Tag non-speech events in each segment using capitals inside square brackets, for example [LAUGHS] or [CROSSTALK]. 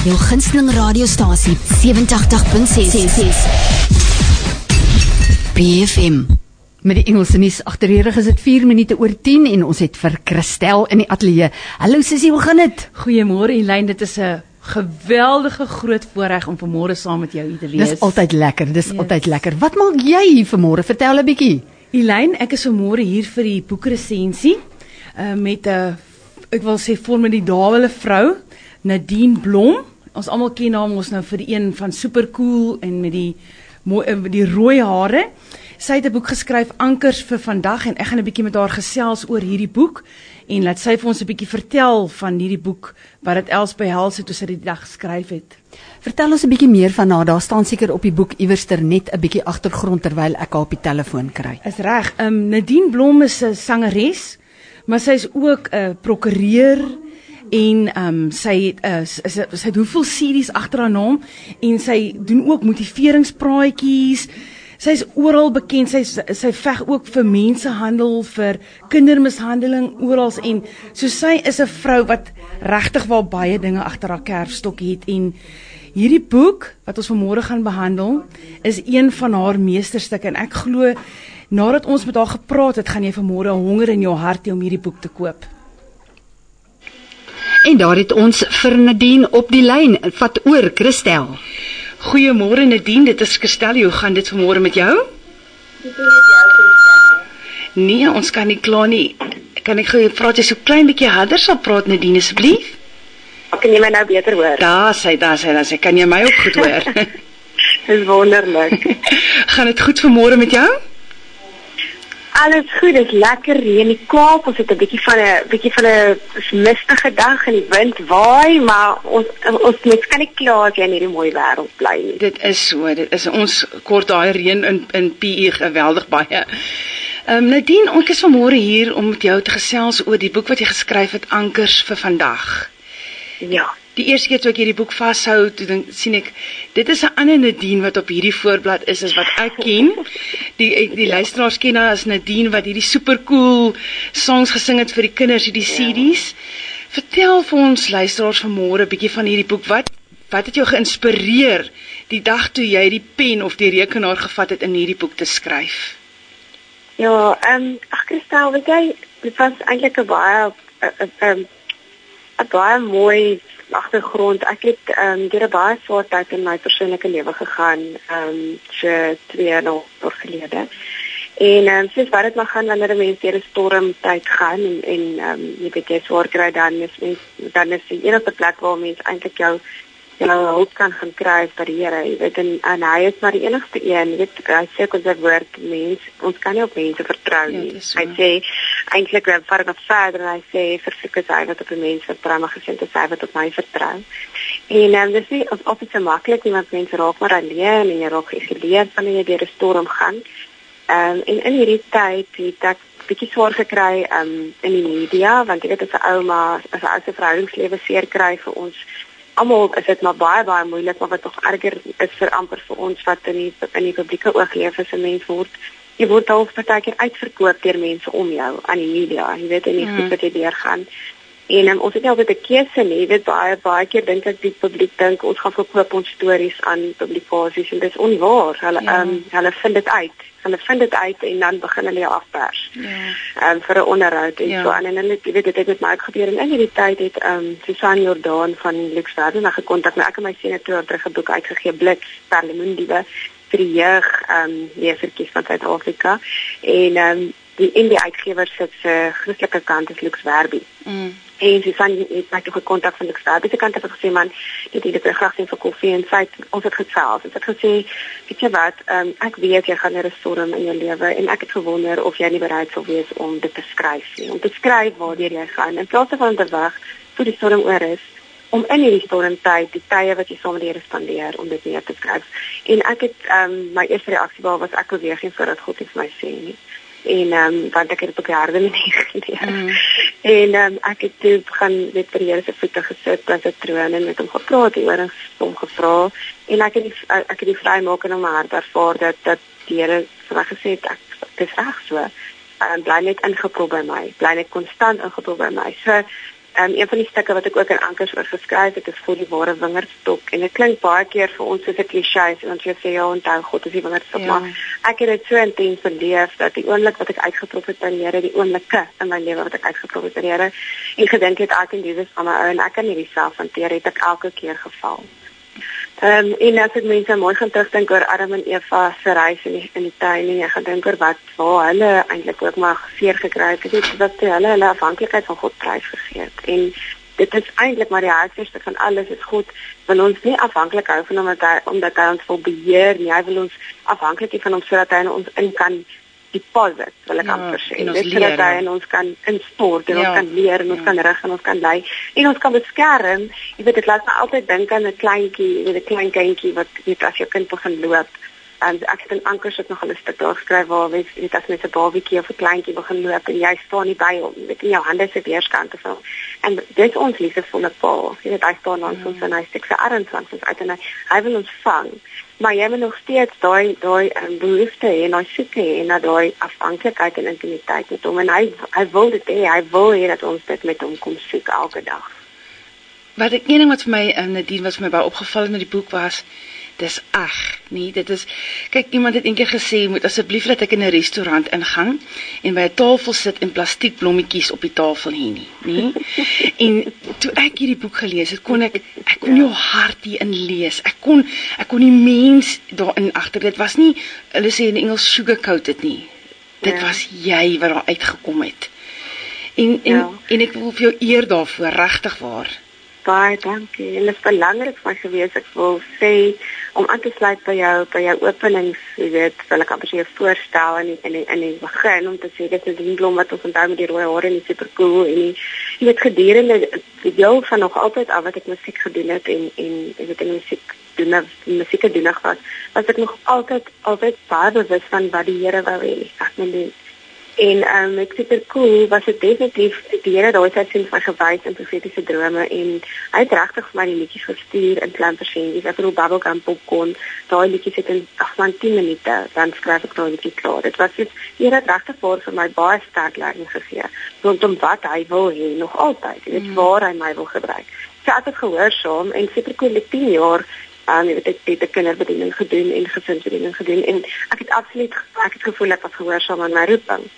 Jou gunsteling radiostasie 87.6 BFM Met die Engelse nuus agterreg is dit 4 minute oor 10 en ons het vir Christel in die ateljee. Hallo Sissie, hoe gaan dit? Goeiemôre Elyn, dit is 'n geweldige groot voorreg om vanmôre saam met jou hier te wees. Dis altyd lekker, dis yes. altyd lekker. Wat maak jy hier vanmôre? Vertel 'n bietjie. Elyn, ek is vanmôre hier vir die boekresensie uh, met 'n uh, ek wil sê formidable vrou, Nadine Blom. Ons almal ken haar mos nou vir die een van supercool en met die mooi uh, die rooi hare. Sy het 'n boek geskryf Ankers vir vandag en ek gaan 'n bietjie met haar gesels oor hierdie boek en laat sy vir ons 'n bietjie vertel van hierdie boek wat dit els behels het toe sy dit dag geskryf het. Vertel ons 'n bietjie meer van haar. Daar staan seker op die boek iewerster net 'n bietjie agtergrond terwyl ek haar op die telefoon kry. Is reg. Ehm um, Nadine Blom is 'n sangeres, maar sy is ook 'n prokureur en ehm um, sy het uh, sy, sy, het hoeveel series agter haar naam en sy doen ook motiveringspraatjies. Sy is oral bekend. Sy sy veg ook vir mensehandel, vir kindermishandeling oral en so sy is 'n vrou wat regtig wel baie dinge agter haar kerfstok het en hierdie boek wat ons vanmôre gaan behandel is een van haar meesterstukke en ek glo nadat ons met haar gepraat het, gaan jy vanmôre honger in jou hart hê om hierdie boek te koop. En daar het ons vir Nadine op die lyn. Vat oor, Christel. Goeiemôre Nadine, dit is Kristel. Hoe gaan dit vanmôre met jou? Dit is met jou Kristel. Nee, ons kan nie kla nie. Kan ek gou vra jy so klein bietjie harder sal praat Nadine asseblief? Ek kan jy my nou beter hoor. Daar sê, daar sê, daar sê, kan jy my ook goed hoor? [LAUGHS] Dis wonderlik. [LAUGHS] gaan dit goed vanmôre met jou? Alles goed, dit is lekker reën in die Kaap. Ons het 'n bietjie van 'n bietjie van 'n mistige dag en die wind waai, maar ons ons net kan nie kla as jy in hierdie mooi wêreld bly nie. Dit is so, dit is ons kort daai reën in in PE geweldig baie. Ehm um, Nadine, ons is vanmôre hier om met jou te gesels oor die boek wat jy geskryf het Ankers vir vandag. Ja. Die eerste keer toe ek hierdie boek vashou, toe dink sien ek dit is 'n ander Nadine wat op hierdie voorblad is as wat ek ken. Die die ja. luisteraars ken haar as Nadine wat hierdie supercool songs gesing het vir die kinders, hierdie ja. CD's. Vertel vir ons luisteraars vanmôre 'n bietjie van hierdie boek. Wat wat het jou geïnspireer die dag toe jy die pen of die rekenaar gevat het in hierdie boek te skryf? Ja, ehm um, ag Kristal, weet jy, dit was eintlik 'n baie 'n 'n baie mooi agtergrond. Ek het ehm um, deur 'n baie swaar tyd in my persoonlike lewe gegaan, ehm um, so 2 en 'n half gelede. En ehm um, soos wat dit maar gaan wanneer 'n mens deur 'n storm tyd gaan en en ehm um, jy weet jy swaar kry dan is mens dan is die enigste plek waar mens eintlik jou jy nou hulp kan gaan kry by die Here. Jy weet en, en hy is maar die enigste een. Jy weet hy sê kos dit woord mens ons kan nie op mense vertrou ja, nie. Ja, hy sê eintlik dan vat dit verder en hy sê versoek is hy wat op 'n mens vertrou maar gesien te sê wat op my vertrou. En um, dis nie of op iets so maklik nie want mense raak maar alleen en jy raak geïsoleerd wanneer jy deur 'n storm gaan. Ehm um, en in hierdie tyd het ek bietjie swaar gekry um in die media want jy weet as 'n ouma as 'n ou se verhoudingslewe seer kry vir ons almal is dit maar baie baie moeilik maar wat tog erger is vir amper vir ons wat in die in die publieke oog leef as 'n mens word jy word al baie keer uitverkoop deur mense om jou aan die media. Jy weet en nie goed wat jy deurgaan en um, ons het nie altyd 'n keuse nie jy weet baie baie keer dink ek die publiek dink ons gaan verkoop ons stories aan publikasies en dit is onwaar hulle ja. um, hulle vind dit uit hulle vind dit uit en dan begin hulle jou afpers. Ja. Um, vir 'n onderhoud en ja. so aan en hulle weet dit het met my gebeur en in hierdie tyd het um, Susan Jordan van Luxverde na gekontak nou ek en my sien toe terug 'n boek uitgegee Blitz Parlementdiewe vir die jeug um, lesertjies van Suid-Afrika en um, die in die uitgewer sit se Christelike kant is Luxverde. Mm en sy van het my toe gekontak van die stad. Dis kant het gesê man, dit het dit graag sien vir koffie en sy ons het gesels. Sy het gesê, weet jy wat, um, ek weet jy gaan 'n storm in jou lewe en ek het gewonder of jy nie bereid sou wees om dit te skryf nie. Om te skryf waardeur jy gaan in plaas van te wag tot die storm oor is om in hierdie stormtyd die tye wat jy saam met die Here spandeer om dit neer te skryf. En ek het ehm um, my eerste reaksie was ek beweeg nie voordat God iets my sê nie en ehm um, want ek het op 'n harde [LAUGHS] manier geleer. Mm. En ehm um, ek het toe gaan met die Here se voete gesit by sy troon en met hom gepraat oor en hom gevra en ek het die, ek het die vrymaking in my hart ervaar dat dat die Here vir my gesê het ek dis reg so. En bly net ingeprop by my, bly net konstant ingeprop by my. So Um, een van die stukke wat ek ook in Ankers oor geskryf het, is vir die ware wingerdstok en dit klink baie keer vir ons soos 'n klise, want jy sê ja, onthou God is die wingerdstok, ja. maar ek het dit so intens beleef dat die oomblik wat ek uitgeprofeteer, die oomblikke in my lewe wat ek uitgeprofeteer en gedink het ek en Jesus van my ou en ek kan hierdie self hanteer, het ek elke keer geval. Ehm um, en as ek mense mooi gaan terugdink oor Adam en Eva se reis in die, in die tuin en jy gaan dink oor wat waar hulle eintlik ook maar seer gekry het, dit wat hulle hulle afhanklikheid van God prys gegee het. En dit is eintlik maar die hartste van alles is God wil ons nie afhanklik hou van hom omdat hy omdat hy ons wil beheer nie. Hy wil ons afhanklik van hom sodat hy ons in kan deposit wil ek ja, amper sê. Dit is dat hy ons kan instort en ja, ons kan leer en ons ja. kan rig en ons kan lei en ons kan beskerm. Jy weet dit laat my altyd dink aan 'n kleintjie, jy weet 'n klein kindjie wat net as jou kind begin loop. En ek het 'n anker sit nog 'n stuk daar geskryf waar jy weet as met 'n babietjie of 'n kleintjie begin loop en jy staan nie by hom, weet in jou hande se weerskante van. En dit ons liefdevolle pa, jy weet hy staan aan ja. ons en hy steek sy arms aan ons uit en hy, hy wil ons vang maar jy moet nog steeds daai daai um, behoefte hê en daai soeke hê na daai afhanklikheid en intimiteit met hom en hy hy wil dit hê hy wil hê dat ons dit met hom kom soek elke dag. Wat ek een wat vir my in um, die was my baie opgeval in die boek was dis ag nee dit is kyk iemand het eendag gesê moet asseblief dat ek in 'n restaurant ingang en by 'n tafel sit en plastiek blommetjies op die tafel hê nie nee. [LAUGHS] En toe ek hierdie boek gelees het kon ek ek kon jou hart hier in lees. Ek kon ek kon die mens daarin agter dit was nie hulle sê in Engels sugarcoat dit nie. Dit ja. was jy wat daar uitgekom het. En en, ja. en ek wil vir jou eer daarvoor regtig waar. Baie dankie. En dit is belangrik vir my gewees. Ek wil sê om aan te sluit by jou by jou openings, jy weet, wil ek amper jou voorstel in in in die begin om te sê dit is 'n blom wat ons onthou met die rooi hare en die super cool en die, jy weet gedurende die deel van nog altyd af wat ek musiek gedoen het en en jy weet in musiek doen musiek gedoen het was, ek nog altyd altyd baie bewus van wat die Here wou hê. Ek meen En ehm um, ek super cool was dit definitief die Here daai tyd sien van gewys en profetiese drome en hy het regtig vir my die liedjies gestuur in klein persentjies. Ek het op Bubblegum popcorn daai liedjies het in ag van 10 minute dan skryf ek daai liedjie klaar. Dit was iets hier het regtig vir vir my baie sterk leiding gegee rondom wat hy wil hê nog altyd. Dit mm. waar hy my wil gebruik. So ek het gehoorsaam en super cool 10 jaar um, ek het dit kinderbediening gedoen en gesinsbediening gedoen en ek het absoluut ek het gevoel ek was gehoorsaam aan my roeping.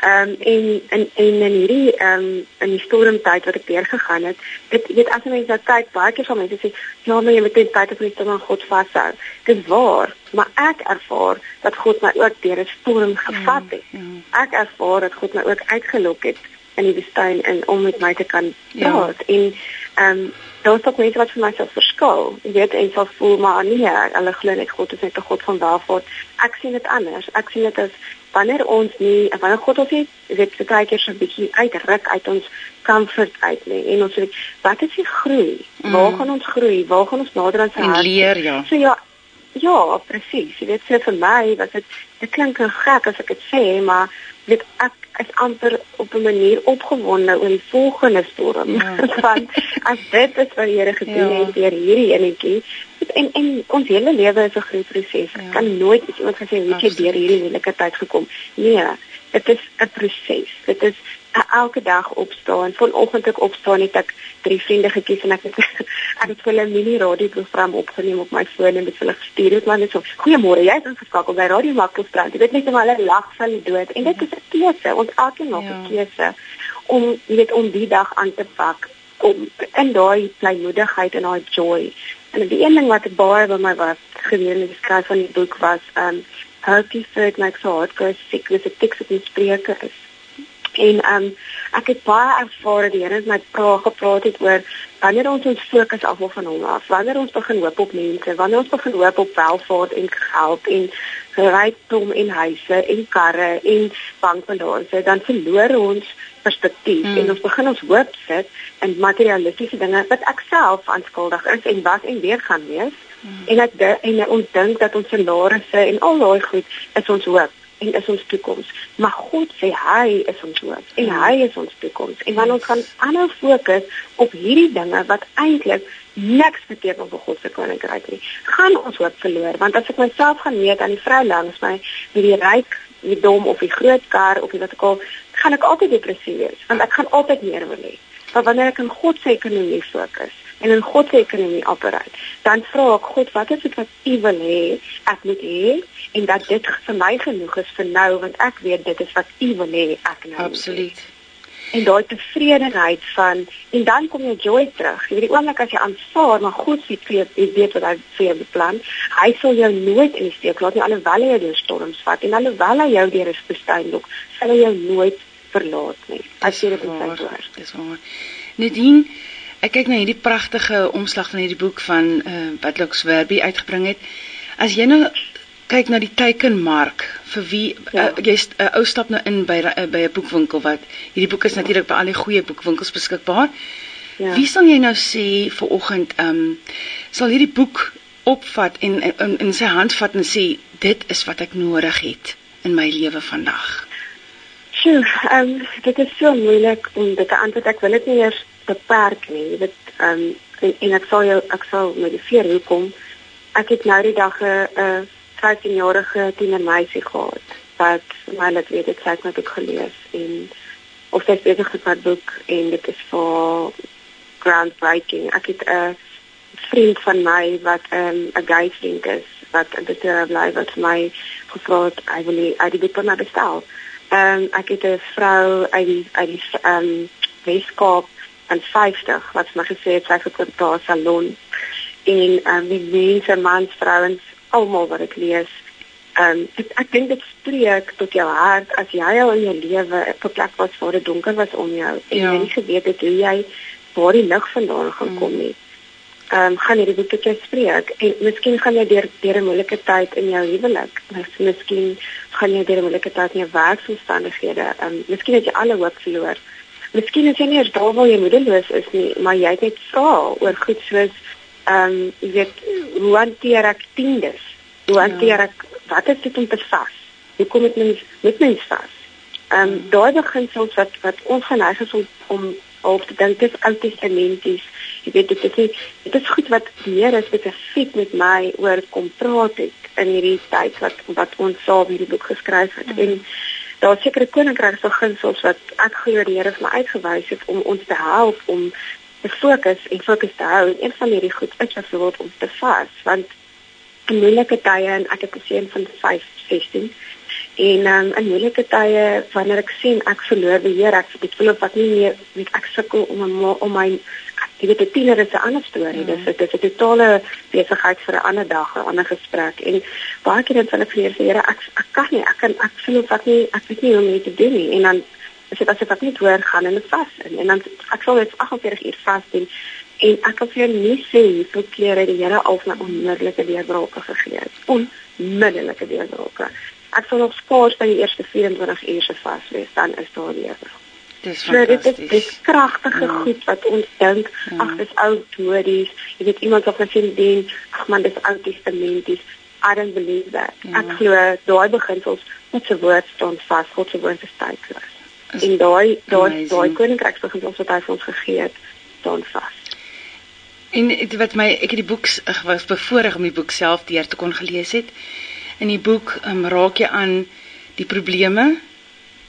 Ehm um, en in en in hierdie ehm um, in die stormtyd wat ek deur gegaan het, dit weet as mense nou kyk, baie keer van mense sê, "Ja, maar jy moet net tyd op net aan God vashou." Dit is waar, maar ek ervaar dat God my ook deur 'n storm gevat het. Ja, ja. Ek ervaar dat God my ook uitgelok het in die woestyn en om met my te kan ja. praat ja. en ehm um, daar is ook mense wat vir my sal verskil. Jy weet, en sal voel maar nee, hulle glo net God is net 'n God van waarheid. Ek sien dit anders. Ek sien dit as wanneer ons nie wanneer God ons het, weet jy baie keer so 'n bietjie uitruk uit ons comfort uit lê en ons weet wat is die groei? Mm. Waar gaan ons groei? Waar gaan ons nader aan sy hart? leer ja. So ja, ja, presies. Jy weet so vir my was dit dit klink gek as ek dit sê, maar weet ek is amper op 'n manier opgewonde oor die volgende storm. Ja. [LAUGHS] Want as dit is wat die Here gedoen ja. het deur hierdie enetjie en en ons hele lewe is 'n groot proses. Ja. Kan nooit iemand gesê hoe jy deur hierdie moeilike tyd gekom. Nee, dit is 'n proses. Dit is elke dag opstaan. Vanoggend ek opstaan het ek drie vriende gekies en ek het [LAUGHS] ek het hulle 'n mini radioprogram opgeneem op my foon en dit vir hulle gestuur. Het maar net so: "Goeiemôre, jy is ingeskakel by Radio Makkelstrand." Jy weet net hoe hulle lag van die dood en dit is 'n keuse. Ons elkeen maak 'n ja. keuse om jy weet om die dag aan te pak om in daai blymoedigheid en daai joy. En die een ding wat baie by my was gedurende die skryf van die boek was um to fit like so hard goes sick with the ticks of the spreekers En ehm um, ek het baie ervaar die Here het my praat gepraat het oor wanneer ons ons fokus af van hom af, wanneer ons begin hoop op mense, wanneer ons begin hoop op welvaart en geld en rykdom en huise en karre en bankbalanse, dan verloor ons perspektief mm. en ons begin ons hoop sit in materialistiese dinge wat ek self aanskuldig is en was en weer gaan wees. Mm. En ek en ons dink dat ons salarisse en al daai goed is ons hoop en is ons toekoms. Maar God sê hy is ons hoop en hy is ons toekoms. En wanneer ons gaan aanhou fokus op hierdie dinge wat eintlik niks beteken vir God se koninkryk nie, gaan ons hoop verloor want as ek myself gaan meet aan die vrou langs my met die ryk, die dom of die groot kar of wat ook al, gaan ek altyd depressief wees want ek gaan altyd meer wil hê. Maar wanneer ek in God se ekonomie fokus en in God se ekonomie opereer, dan vra ek God, wat is dit wat U wil hê ek moet hê en dat dit vir my genoeg is vir nou want ek weet dit is wat U wil hê ek nou. moet. Absoluut. En daai tevredenheid van en dan kom jy joy terug. Jy weet die oomblik as jy aanvaar maar God se weet weet wat hy vir jou beplan. Hy sal jou nooit in die steek laat nie alhoewel hy jou deur storms vat en alhoewel hy jou deur 'n woestyn lok, sal hy jou nooit verlaat nie. As jy dit waar, woord. Dis waar. Nadine, ek kyk na hierdie pragtige omslag van hierdie boek van uh, wat Lux Werby uitgebring het. As jy nou kyk na die teikenmark vir wie Ja. uh, jy's 'n uh, ou stap nou in by uh, by 'n boekwinkel wat hierdie boek is natuurlik by al die goeie boekwinkels beskikbaar. Ja. Wie sal jy nou sê vir oggend ehm um, sal hierdie boek opvat en in in sy hand vat en sê dit is wat ek nodig het in my lewe vandag. Sjoe, ehm um, dit is so moeilik om dit te antwoord. Ek wil dit nie eers beperk nie. Jy weet ehm um, en, en ek sal jou ek sal met die veer hoekom. Ek het nou die dag 'n uh, 15-jarige tienermeisie gehad wat my laat weet dit sy het boek gelees en of is besig met haar boek en dit is vir groundbreaking. Ek het 'n vriend van my wat ehm, 'n um, gay vriend is wat dit uh, bly wat my gevra het hy wil die boek van my bestel. Ehm um, ek het 'n vrou uit die uit die ehm um, Weskaap aan 50 wat vir my gesê het sy verkoop daar salon en ehm um, die mense, mans, vrouens, almal wat dit lees. Ehm um, ek, ek dink dit spreek tot jou hart as jy al in jou lewe op 'n plek was waar dit donker was om jou en Ja. jy nie geweet het hoe jy waar die lig vandaan gaan kom nie. Ehm um, gaan hierdie boek tot jou spreek en miskien gaan jy deur deur 'n moeilike tyd in jou huwelik. Mis- Miskien gaan jy deur 'n moeilike tyd in jou werksomstandighede. Ehm um, miskien het jy alle hoop verloor. Miskien is jy nie eens daar waar jy moedeloos is nie, maar jy het net vrae oor goed soos ehm um, jy weet hoe hanteer ek tiendes? Hoe hanteer ek wat is dit om te vas? Hoe kom dit mens met mens vas? Ehm um, daai beginsels wat wat ons geneig is om om op te dink dis ou testamenties. Jy weet dit is nie dit is goed wat die Here spesifiek met my oor kom praat het in hierdie tyd wat wat ons saam hierdie boek geskryf het. Mm. En daar sekere koninkryksbeginsels wat ek glo die Here vir my uitgewys het om ons te help om te fokus en fokus te hou. En een van hierdie goed is byvoorbeeld om te vas want in moeilike tye en ek het 'n seun van 5, 16 En um, in moeilike tye wanneer ek sien ek verloor beheer, ek ek voel of ek nie meer weet ek sukkel om om, om my jy weet 'n tiener is 'n ander storie. Dis dit is 'n totale besigheid vir 'n ander dag, 'n ander gesprek. En baie keer dan sal ek vir die Here ek ek kan nie, ek kan ek voel of ek nie ek weet nie hoe om dit te doen nie. En dan is dit asof ek net hoor gaan in 'n vas in. En dan ek sal net 48 uur vas doen. En ek kan vir jou nie sê hoeveel kere die Here al vir my onmiddellike deurbrake gegee het. Onmiddellike deurbrake. Ek sal nog skaars by die eerste 24 uur se vas wees, dan is daar weer. Dis So dit is dis kragtige Ja. goed wat ons dink, Ja. ag dis ou stories. Jy weet iemand of 'n vriendin, ag man dis ou testamenties. I don't believe that. Ja. Ek glo daai beginsels God se woord staan vas, God se woord is tydloos. En daai daai daai koninkryksbeginsels wat hy vir ons gegee het, staan vas. En dit wat my ek het die boek ek was bevoorreg om die boek self deur te kon gelees het. In die boek um, raak jy aan die probleme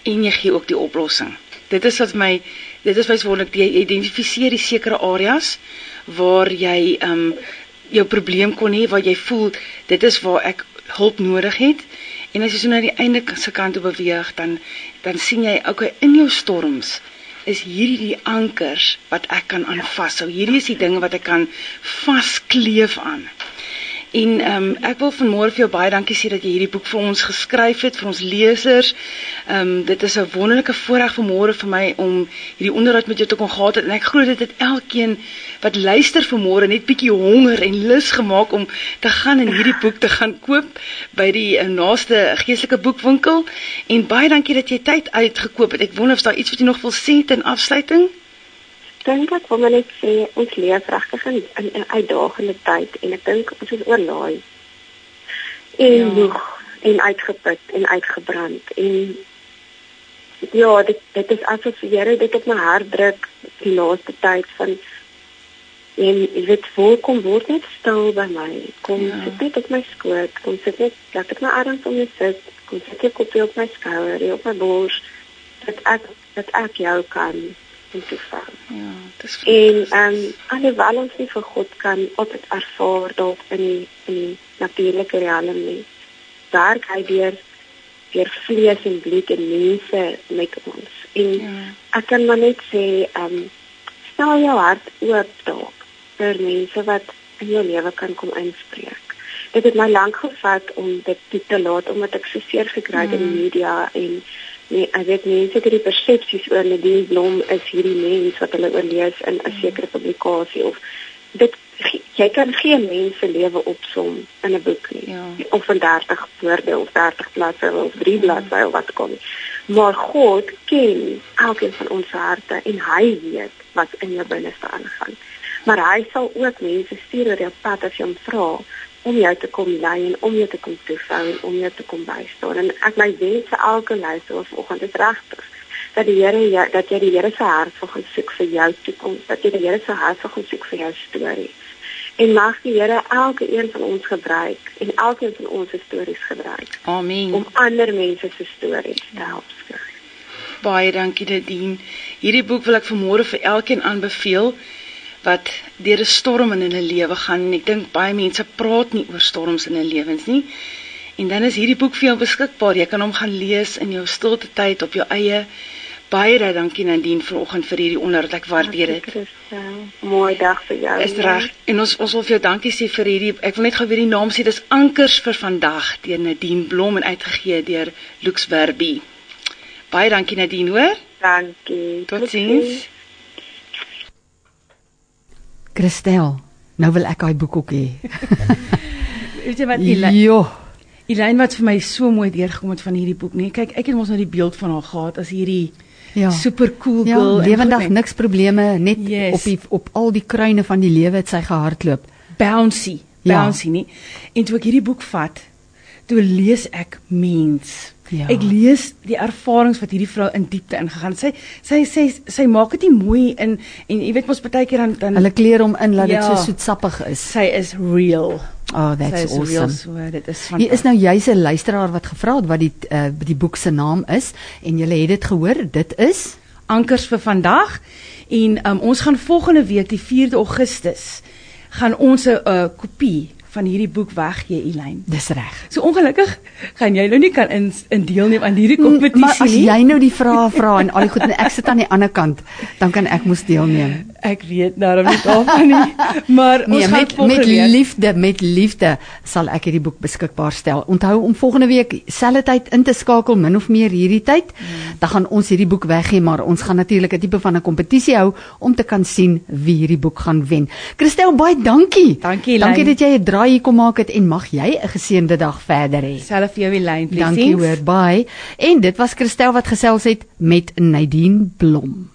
en jy gee ook die oplossing. Dit is wat my dit is wys wonderlik jy identifiseer die sekere areas waar jy um jou probleem kon hê waar jy voel dit is waar ek hulp nodig het en as jy so na die einde se kant toe beweeg dan dan sien jy okay in jou storms is hierdie die ankers wat ek kan aan vashou. Hierdie is die dinge wat ek kan vaskleef aan. En ehm um, ek wil vanmôre vir jou baie dankie sê dat jy hierdie boek vir ons geskryf het vir ons lesers. Ehm um, dit is 'n wonderlike voorreg vanmôre vir my om hierdie onderhoud met jou te kon gehad het en ek glo dit het elkeen wat luister vanmôre net bietjie honger en lus gemaak om te gaan en hierdie boek te gaan koop by die uh, naaste geestelike boekwinkel. En baie dankie dat jy tyd uitgekoop het. Ek wonder of daar iets wat jy nog wil sê ten afsluiting? Dink ek wil maar net sê ons leef regtig in 'n uitdagende tyd en ek dink ons is oorlaai. En Ja. moeg en uitgeput en uitgebrand en ja, dit dit is asof die Here dit op my hart druk die laaste tyd van en jy weet voor kom word net stil by my. Kom Ja. sit net op my skoot, kom sit net laat ek my arms om jou sit, kom sit jou kopie op my skouer, op my bors dat ek dat ek jou kan en toeval. Ja, dis En ehm um, alhoewel ons nie vir God kan altyd ervaar dalk in die in die natuurlike riem nie. Werk hy deur deur vlees en bloed en mense met ons. En Ja. ek kan maar net sê ehm um, stel jou hart oop dalk vir mense wat in jou lewe kan kom inspreek. Dit het my lank gevat om dit toe te laat omdat ek so seer gekry het in die media en nee, ek weet mense het hierdie persepsies oor Nadine Blom is hierdie mens wat hulle oorlees in 'n sekere publikasie of dit jy kan geen mense lewe opsom in 'n boek nie Ja. of in 30 woorde of 30 bladsye of 3 bladsye of wat kom. Maar God ken elkeen van ons harte en hy weet wat in jou binneste aangaan. Maar hy sal ook mense stuur oor jou pad as jy hom vra om jou te kom lei en om jou te kom toefou en om jou te kom bystaan. En ek my wens vir elke luisteraar vanoggend is regtig dat die Here jou dat jy die Here se hart wil gaan soek vir jou toekoms, dat jy die Here se hart wil gaan soek vir jou storie. En mag die Here elke een van ons gebruik en elkeen van ons se stories gebruik Amen. om ander mense se stories te help skryf. Baie dankie Nadine. Hierdie boek wil ek vanmôre vir elkeen aanbeveel wat deur 'n storm in hulle lewe gaan en ek dink baie mense praat nie oor storms in hulle lewens nie. En dan is hierdie boek vir jou beskikbaar. Jy kan hom gaan lees in jou stilte tyd op jou eie. Baie baie dankie Nadine vanoggend vir hierdie onderhoud. Ek waardeer dit. Mooi dag vir jou. Is reg. En ons ons wil vir jou dankie sê vir hierdie ek wil net gou weer die naam sê. Dis Ankers vir vandag deur Nadine Blom en uitgegee deur Lux Verbi. Baie dankie Nadine, hoor? Dankie. Totsiens. Christel, nou wil ek daai boek ook hê. [LAUGHS] Weet jy wat Elaine Jo. Elaine wat vir my so mooi deurgekom het van hierdie boek, nee, kyk, ek het mos nou die beeld van haar gehad as hierdie Ja. super cool Ja, girl en lewendig niks probleme, net Yes. op die op al die kruine van die lewe het sy gehardloop. bouncy, Ja. bouncy nie. En toe ek hierdie boek vat, toe lees ek mens. Ja. Ek lees die ervarings wat hierdie vrou in diepte ingegaan. Sy sy sy sy maak dit nie mooi in en jy weet mos baie keer dan dan Hulle kleer hom in laat dit Ja. so soetsappig is. sy is real. Oh, that's is awesome. so dit is van Hier is nou juis 'n luisteraar wat gevra het wat die uh, die boek se naam is en jy het dit gehoor, dit is ankers vir vandag en um, ons gaan volgende week die 4de Augustus gaan ons 'n uh, kopie van hierdie boek weggee Elyn. dis reg. So ongelukkig gaan jy nou nie kan in, in deelneem aan hierdie Mm, kompetisie Maar as nie. jy nou die vrae vra en al die goed en ek sit aan die ander kant, dan kan ek mos deelneem. Ek weet daarom nie daarvan nie, maar Nee, ons gaan met met liefde, met liefde sal ek hierdie boek beskikbaar stel. Onthou om volgende week selfde tyd in te skakel, min of meer hierdie tyd. Hmm. Dan gaan ons hierdie boek weggee, maar ons gaan natuurlik 'n tipe van 'n kompetisie hou om te kan sien wie hierdie boek gaan wen. Christel, baie dankie. Dankie. Dankie dat jy 'n draai hier kom maak het en mag jy 'n geseënde dag verder hê. self vir jou Elyn, Dankie hoor, bye. En dit was Christel wat gesels het met Nadine Blom.